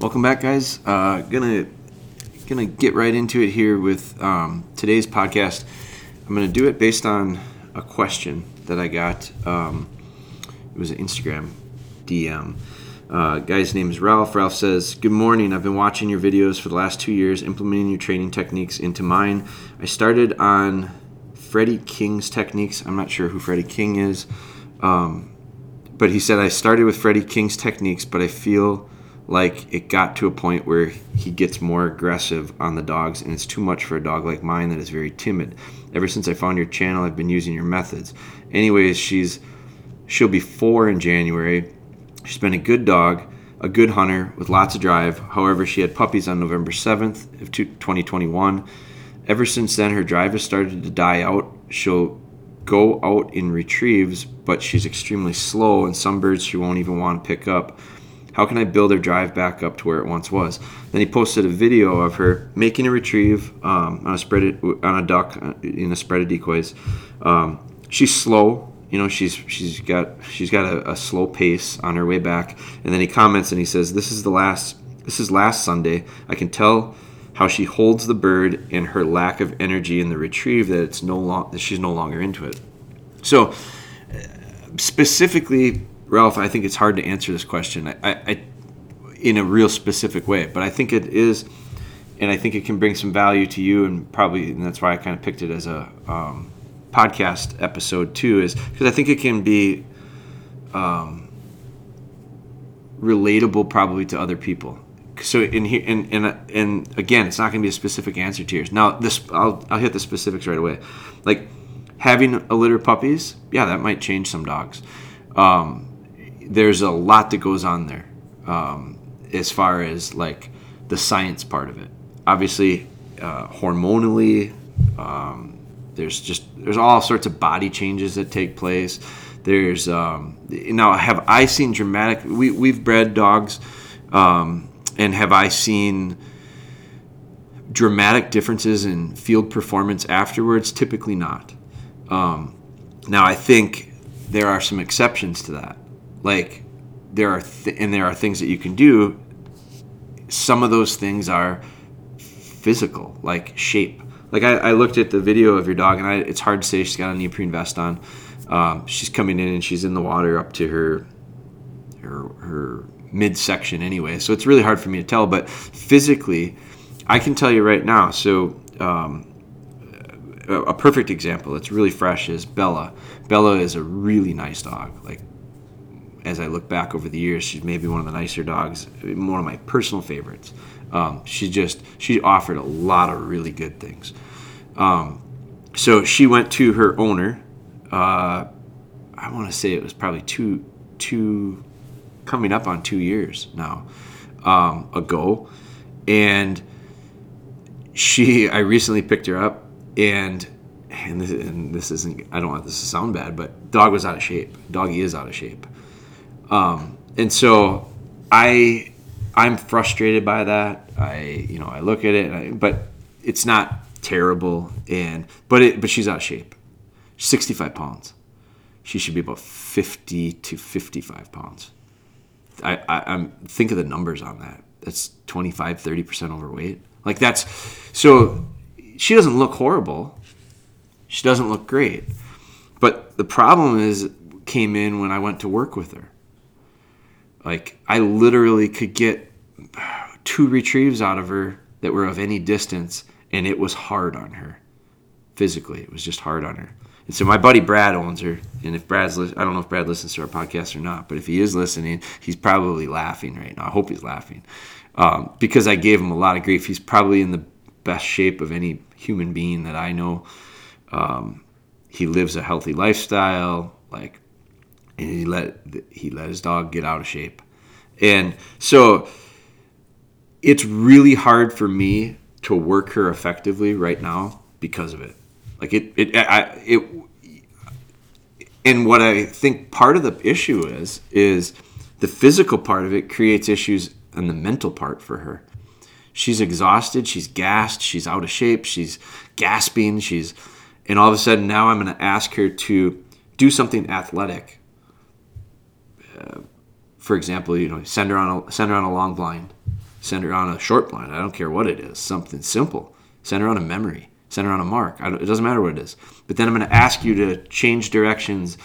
Welcome back, guys. Uh, gonna gonna get right into it here with um, today's podcast. I'm gonna do it based on a question that I got. Um, it was an Instagram DM. Uh, guy's name is Ralph. Ralph says, Good morning. I've been watching your videos for the last two years, implementing your training techniques into mine. I started on Freddie King's techniques. I'm not sure who Freddie King is. Um, but he said, I started with Freddie King's techniques, but I feel like it got to a point where he gets more aggressive on the dogs and it's too much for a dog like mine that is very timid. Ever since i found your channel i've been using your methods. Anyways she's she'll be four in january. She's been a good dog a good hunter with lots of drive. However she had puppies on november 7th of 2021 ever since then her drive has started to die out. She'll go out in retrieves but she's extremely slow and some birds she won't even want to pick up how can I build her drive back up to where it once was? Then he posted a video of her making a retrieve um, on a spread on a duck uh, in a spread of decoys. Um, she's slow, you know. She's she's got she's got a, a, slow pace on her way back. And then he comments and he says, "This is the last. This is last Sunday. I can tell." How she holds the bird and her lack of energy in the retrieve that it's no long that she's no longer into it. So, uh, specifically Ralph, I think it's hard to answer this question I, I, in a real specific way, but I think it is, and I think it can bring some value to you, and probably, and that's why I kind of picked it as a um, podcast episode too, is because I think it can be um, relatable probably to other people. So in here, and, and and again, it's not going to be a specific answer to yours. Now, this I'll I'll hit the specifics right away. Like having a litter of puppies, yeah, that might change some dogs. Um, there's a lot that goes on there um, as far as like the science part of it. Obviously, uh, hormonally, um, there's just there's all sorts of body changes that take place. There's um, now have I seen dramatic? We we've bred dogs, um, and have I seen dramatic differences in field performance afterwards? Typically not. Um, now I think there are some exceptions to that like there are th- and there are things that you can do. Some of those things are physical like shape. Like I, I looked at the video of your dog and I, it's hard to say she's got a neoprene vest on. Um, she's coming in and she's in the water up to her her her midsection anyway so it's really hard for me to tell but physically i can tell you right now so um, a perfect example it's really fresh is bella. Bella is a really nice dog like as I look back over the years, she's maybe one of the nicer dogs, one of my personal favorites. Um, she just she offered a lot of really good things. Um, so she went to her owner. Uh, I want to say it was probably two two coming up on two years now um, ago, and she I recently picked her up and. And this, and this isn't i don't want this to sound bad but dog was out of shape doggy is out of shape um, and so I I'm frustrated by that. I you know I look at it, I, but it's not terrible. And but it but she's out of shape. 65 pounds. She should be about 50 to 55 pounds. I, I am think of the numbers on that. That's 25 30 percent overweight. Like that's so she doesn't look horrible. She doesn't look great. But the problem is came in when I went to work with her. Like I literally could get two retrieves out of her that were of any distance, and it was hard on her physically. It was just hard on her. And so my buddy Brad owns her, and if Brad's, li- I don't know if Brad listens to our podcast or not, but if he is listening, he's probably laughing right now. I hope he's laughing um, because I gave him a lot of grief. He's probably in the best shape of any human being that I know. Um, he lives a healthy lifestyle. Like and he let he let his dog get out of shape, and so it's really hard for me to work her effectively right now because of it. Like it, it, I, it, and what I think part of the issue is is the physical part of it creates issues and the mental part for her. She's exhausted, she's gassed, she's out of shape, she's gasping, she's, and all of a sudden now I'm going to ask her to do something athletic for example, you know, send her on a send her on a long blind, Center on a short blind. I don't care what it is. Something simple. Center on a memory. Center on a mark. it doesn't matter what it is. But then I'm going to ask you to change directions,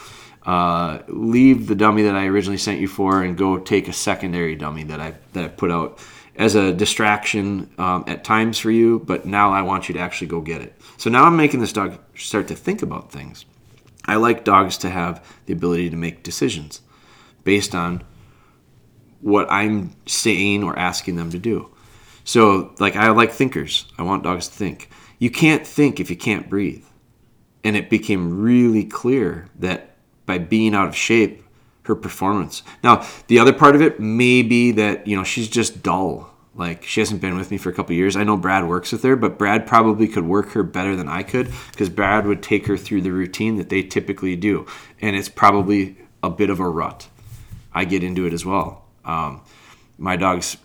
uh, leave the dummy that I originally sent you for, and go take a secondary dummy that I that I put out as a distraction um, at times for you. But now I want you to actually go get it. So now I'm making this dog start to think about things. I like dogs to have the ability to make decisions based on what I'm saying or asking them to do. So, like, I like thinkers. I want dogs to think. You can't think if you can't breathe. And it became really clear that by being out of shape, her performance. Now, the other part of it may be that, you know, she's just dull. Like, she hasn't been with me for a couple years. I know Brad works with her, but Brad probably could work her better than I could because Brad would take her through the routine that they typically do. And it's probably a bit of a rut. I get into it as well. Um, my dogs,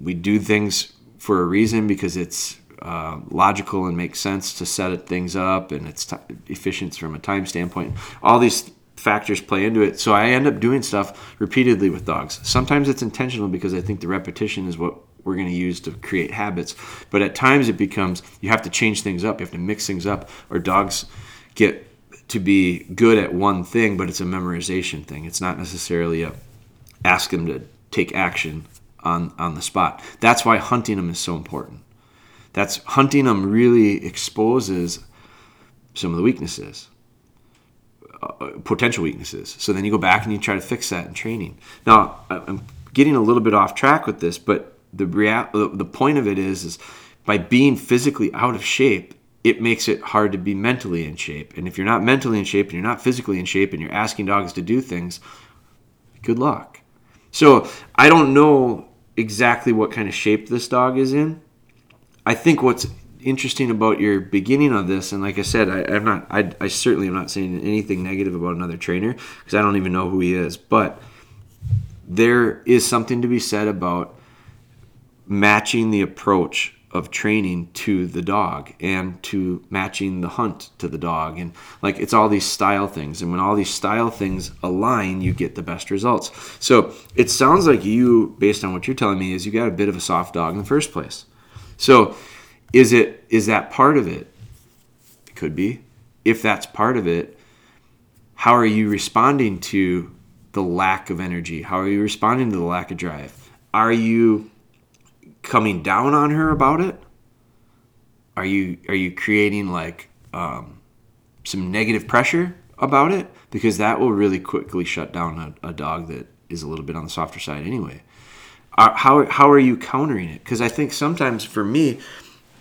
we do things for a reason because it's uh, logical and makes sense to set things up and it's t- efficient from a time standpoint. All these factors play into it. So I end up doing stuff repeatedly with dogs. Sometimes it's intentional because I think the repetition is what we're going to use to create habits. But at times it becomes you have to change things up, you have to mix things up, or dogs get to be good at one thing, but it's a memorization thing. It's not necessarily a ask them to take action on on the spot. That's why hunting them is so important. That's hunting them really exposes some of the weaknesses, uh, potential weaknesses. So then you go back and you try to fix that in training. Now I'm getting a little bit off track with this, but the real the point of it is is by being physically out of shape it makes it hard to be mentally in shape. And if you're not mentally in shape and you're not physically in shape and you're asking dogs to do things, good luck. So I don't know exactly what kind of shape this dog is in. I think what's interesting about your beginning of this, and like I said, I, am not, I, I certainly am not saying anything negative about another trainer because I don't even know who he is, but there is something to be said about matching the approach of training to the dog and to matching the hunt to the dog. And like it's all these style things. And when all these style things align you get the best results. So it sounds like you based on what you're telling me is you got a bit of a soft dog in the first place. So is it is that part of it? It could be. If that's part of it how are you responding to the lack of energy? How are you responding to the lack of drive? Are you coming down on her about it? Are you are you creating like um, some negative pressure about it? Because that will really quickly shut down a, a dog that is a little bit on the softer side anyway. How how are you countering it? Because I think sometimes for me,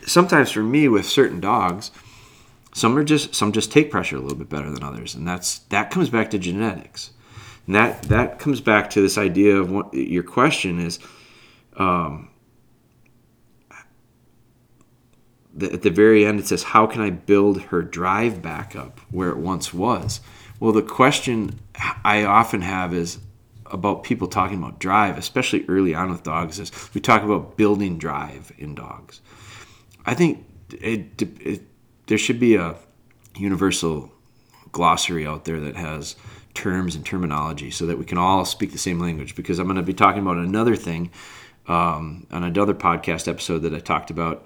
sometimes for me with certain dogs, some are just some just take pressure a little bit better than others, and that's that comes back to genetics. And that that comes back to this idea of what your question is. Um, the, at the very end it says how can i build her drive back up where it once was? Well the question i often have is about people talking about drive especially early on with dogs is we talk about building drive in dogs. I think it, it, there should be a universal glossary out there that has terms and terminology so that we can all speak the same language because i'm going to be talking about another thing um, on another podcast episode that i talked about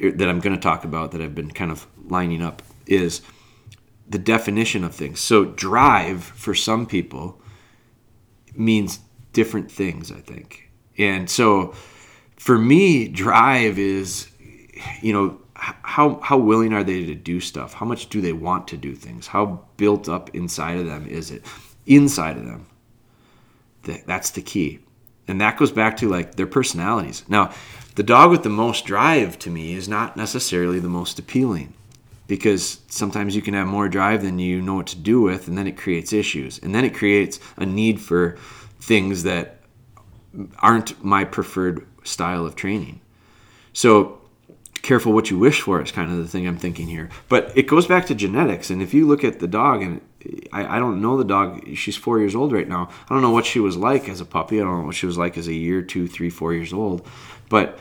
that I'm going to talk about that I've been kind of lining up is the definition of things. So drive for some people means different things, I think. And so for me, drive is, you know, how how willing are they to do stuff? How much do they want to do things? How built up inside of them is it? Inside of them. That's the key. And that goes back to like their personalities. Now, the dog with the most drive to me is not necessarily the most appealing because sometimes you can have more drive than you know what to do with and then it creates issues. And then it creates a need for things that aren't my preferred style of training. So careful what you wish for is kind of the thing i'm thinking here. But it goes back to genetics and if you look at the dog and I, I don't know the dog she's four years old right now. I don't know what she was like as a puppy i don't know what she was like as a year two three four years old but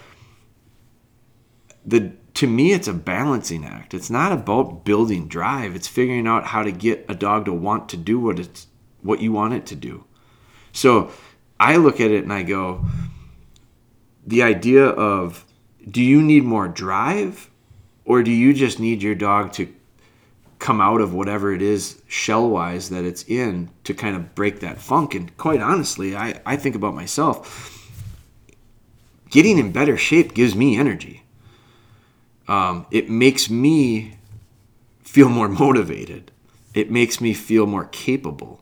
the to me it's a balancing act. It's not about building drive. It's figuring out how to get a dog to want to do what it's what you want it to do. So I look at it and I go the idea of do you need more drive or do you just need your dog to come out of whatever it is shell wise that it's in to kind of break that funk and quite honestly I, I think about myself getting in better shape gives me energy um, it makes me feel more motivated it makes me feel more capable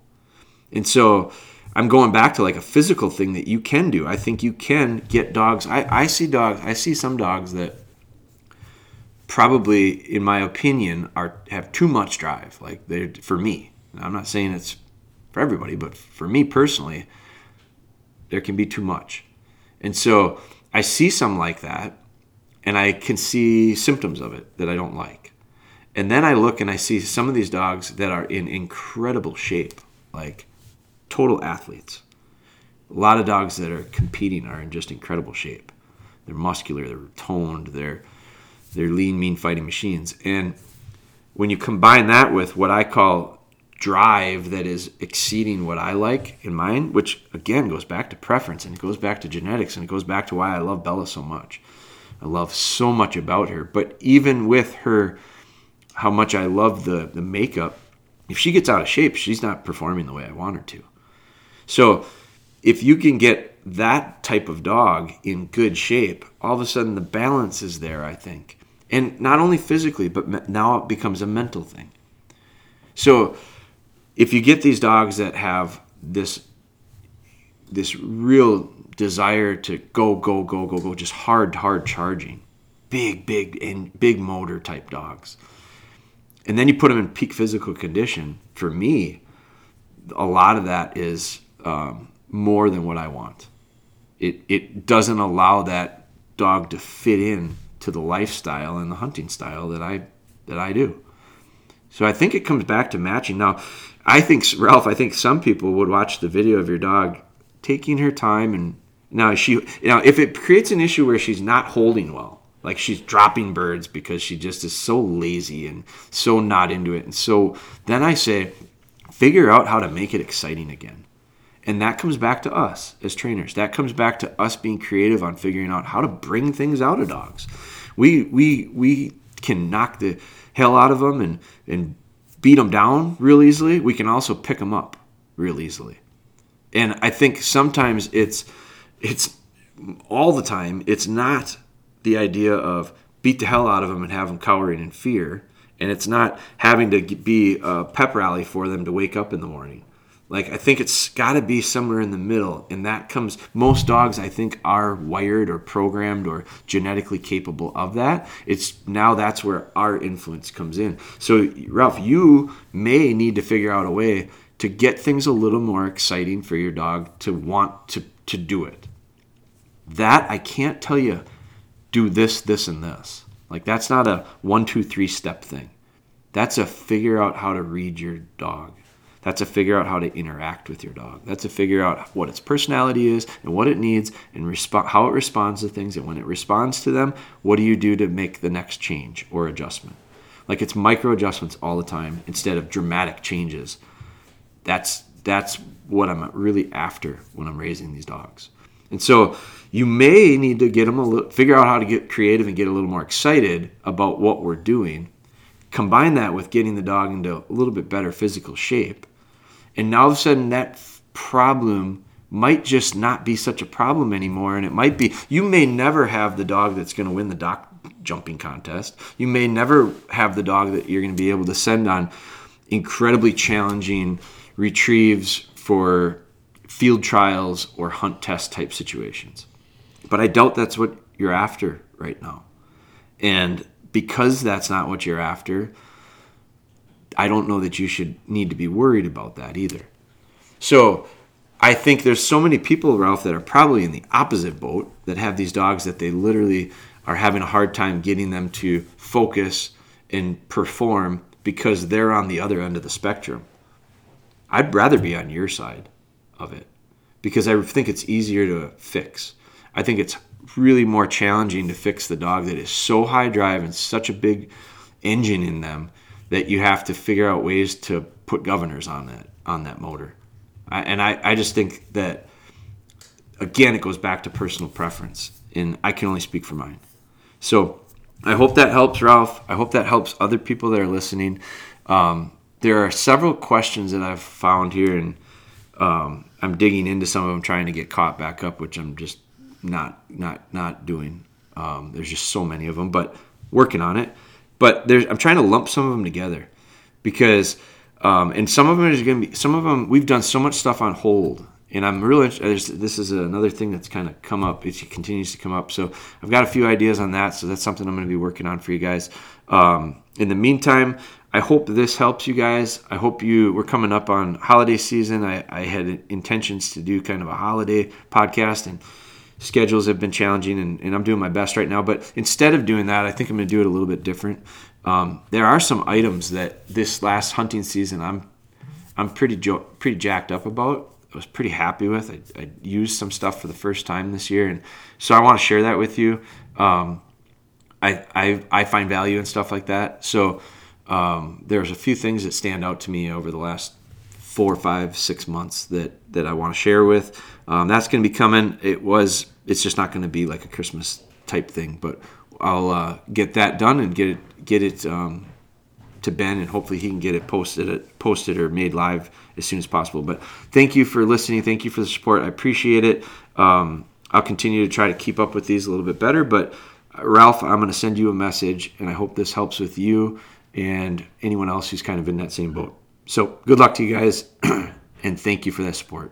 and so I'm going back to like a physical thing that you can do. I think you can get dogs. I, I see dogs. I see some dogs that probably, in my opinion, are have too much drive. Like they for me. I'm not saying it's for everybody, but for me personally, there can be too much. And so I see some like that, and I can see symptoms of it that I don't like. And then I look and I see some of these dogs that are in incredible shape, like total athletes. A lot of dogs that are competing are in just incredible shape. They're muscular, they're toned, they're they're lean, mean fighting machines. And when you combine that with what I call drive that is exceeding what I like in mine, which again goes back to preference and it goes back to genetics and it goes back to why I love Bella so much. I love so much about her. But even with her, how much I love the, the makeup, if she gets out of shape, she's not performing the way I want her to. So if you can get that type of dog in good shape, all of a sudden the balance is there, I think. And not only physically, but now it becomes a mental thing. So if you get these dogs that have this this real desire to go go go go go just hard hard charging big big and big motor type dogs and then you put them in peak physical condition for me a lot of that is um, more than what I want. It, it doesn't allow that dog to fit in to the lifestyle and the hunting style that I that I do. So I think it comes back to matching. Now, I think Ralph, I think some people would watch the video of your dog taking her time and now she now if it creates an issue where she's not holding well, like she's dropping birds because she just is so lazy and so not into it. And so then I say figure out how to make it exciting again. And that comes back to us as trainers. That comes back to us being creative on figuring out how to bring things out of dogs. We we we can knock the hell out of them and and beat them down real easily. We can also pick them up real easily. And I think sometimes it's it's all the time. It's not the idea of beat the hell out of them and have them cowering in fear. And it's not having to be a pep rally for them to wake up in the morning like I think it's got to be somewhere in the middle, and that comes. Most dogs, I think, are wired or programmed or genetically capable of that. It's now that's where our influence comes in. So, Ralph, you may need to figure out a way to get things a little more exciting for your dog to want to to do it. That I can't tell you. Do this, this, and this. Like that's not a one, two, three step thing. That's a figure out how to read your dog that's to figure out how to interact with your dog. That's to figure out what its personality is and what it needs and resp- how it responds to things. And when it responds to them, what do you do to make the next change or adjustment? Like it's micro adjustments all the time instead of dramatic changes. That's that's what I'm really after when I'm raising these dogs. And so you may need to get them a little, figure out how to get creative and get a little more excited about what we're doing. Combine that with getting the dog into a little bit better physical shape and now all of a sudden, that problem might just not be such a problem anymore. And it might be, you may never have the dog that's going to win the dock jumping contest. You may never have the dog that you're going to be able to send on incredibly challenging retrieves for field trials or hunt test type situations. But I doubt that's what you're after right now. And because that's not what you're after, I don't know that you should need to be worried about that either. So I think there's so many people, Ralph, that are probably in the opposite boat that have these dogs that they literally are having a hard time getting them to focus and perform because they're on the other end of the spectrum. I'd rather be on your side of it because I think it's easier to fix. I think it's really more challenging to fix the dog that is so high drive and such a big engine in them that you have to figure out ways to put governors on that on that motor. I, and I, I just think that again it goes back to personal preference. and I can only speak for mine. So I hope that helps, Ralph. I hope that helps other people that are listening. Um, there are several questions that I've found here, and um, I'm digging into some of them, trying to get caught back up, which I'm just not not not doing. Um, there's just so many of them, but working on it. But I'm trying to lump some of them together because, um, and some of them is going to be some of them. We've done so much stuff on hold and I'm really this is another thing that's kind of come up. It continues to come up. So I've got a few ideas on that. So that's something I'm going to be working on for you guys. Um, in the meantime, I hope this helps you guys. I hope you. We're coming up on holiday season. I, I had intentions to do kind of a holiday podcast and schedules have been challenging and, and, I'm doing my best right now. But instead of doing that, I think I'm going to do it a little bit different. Um, there are some items that this last hunting season I'm I'm pretty jo- pretty jacked up about I was pretty happy with. I, I, used some stuff for the first time this year, and so I want to share that with you. Um, I, I, I find value in stuff like that. So um, there's a few things that stand out to me over the last four, five, six months that that I want to share with. Um, that's going to be coming. It was. It's just not going to be like a Christmas type thing, but I'll uh, get that done and get it get it um, to Ben, and hopefully he can get it posted posted or made live as soon as possible. But thank you for listening. Thank you for the support. I appreciate it. Um, I'll continue to try to keep up with these a little bit better. But uh, Ralph, I'm going to send you a message, and I hope this helps with you and anyone else who's kind of in that same boat. So good luck to you guys, and thank you for that support.